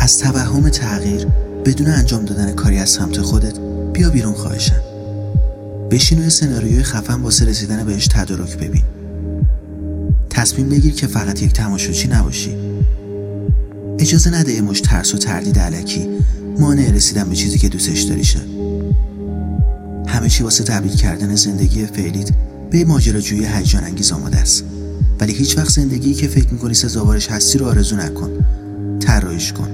از توهم تغییر بدون انجام دادن کاری از سمت خودت بیا بیرون خواهشم. بشین و سناریوی خفن واسه رسیدن بهش تدارک ببین. تصمیم بگیر که فقط یک تماشاچی نباشی. اجازه نده یه مش ترس و تردید علکی مانع رسیدن به چیزی که دوستش داری شه همه چی واسه تبدیل کردن زندگی فعلیت به ماجراجویی هیجان انگیز آماده است. ولی هیچ وقت زندگی که فکر می‌کنی سزاوارش هستی رو آرزو نکن. طراحیش کن.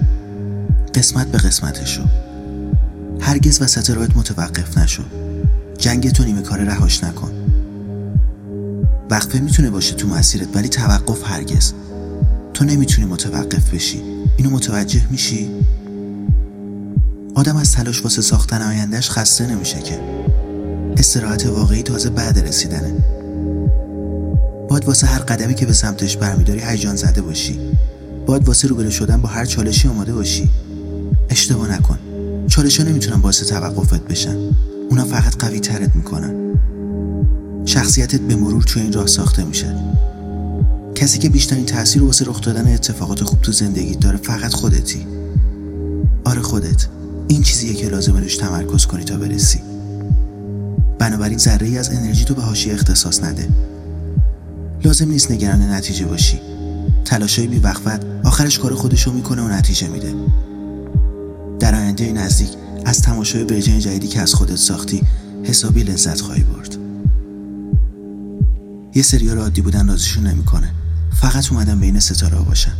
قسمت به قسمتشو هرگز وسط راهت متوقف نشو. جنگ تو نیمه کار رهاش نکن. وقفه می‌تونه باشه تو مسیرت ولی توقف هرگز. تو نمی‌تونی متوقف بشی. اینو متوجه میشی؟ آدم از تلاش واسه ساختن آیندهش خسته نمیشه که. استراحت واقعی تازه بعد رسیدنه. باید واسه هر قدمی که به سمتش برمیداری هیجان زده باشی. باید واسه روبرو شدن با هر چالشی آماده باشی. اشتباه نکن. چالش ها نمی‌تونن باعث توقفت بشن. اونا فقط قوی ترت می‌کنن. شخصیتت به مرور توی این راه ساخته میشه. کسی که بیشترین تاثیر واسه رخ دادن اتفاقات خوب تو زندگی داره فقط خودتی. آره خودت. این چیزیه که لازمه روش تمرکز کنی تا برسی. بنابراین ذره ای از انرژی تو به حاشیه اختصاص نده. لازم نیست نگران نتیجه باشی. تلاشای بی وقفت آخرش کار خودشو می‌کنه و نتیجه میده. در آینده نزدیک از تماشای ورژن جدیدی که از خودت ساختی حسابی لذت خواهی برد. یه سریا رو عادی بودن رازیشون نمی‌کنه. فقط اومدن بین ستاره باشن.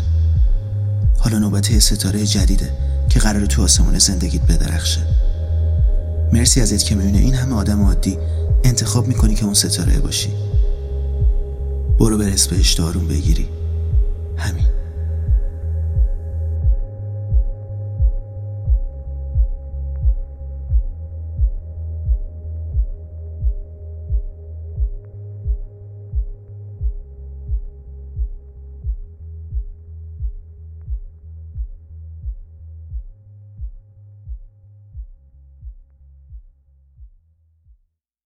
حالا نوبت ستاره جدیده که قرار تو آسمون زندگیت بدرخشه. مرسی ازت که می‌بینه این همه آدم عادی انتخاب می‌کنی که اون ستاره باشی. برو برس به دارون بگیری. همین.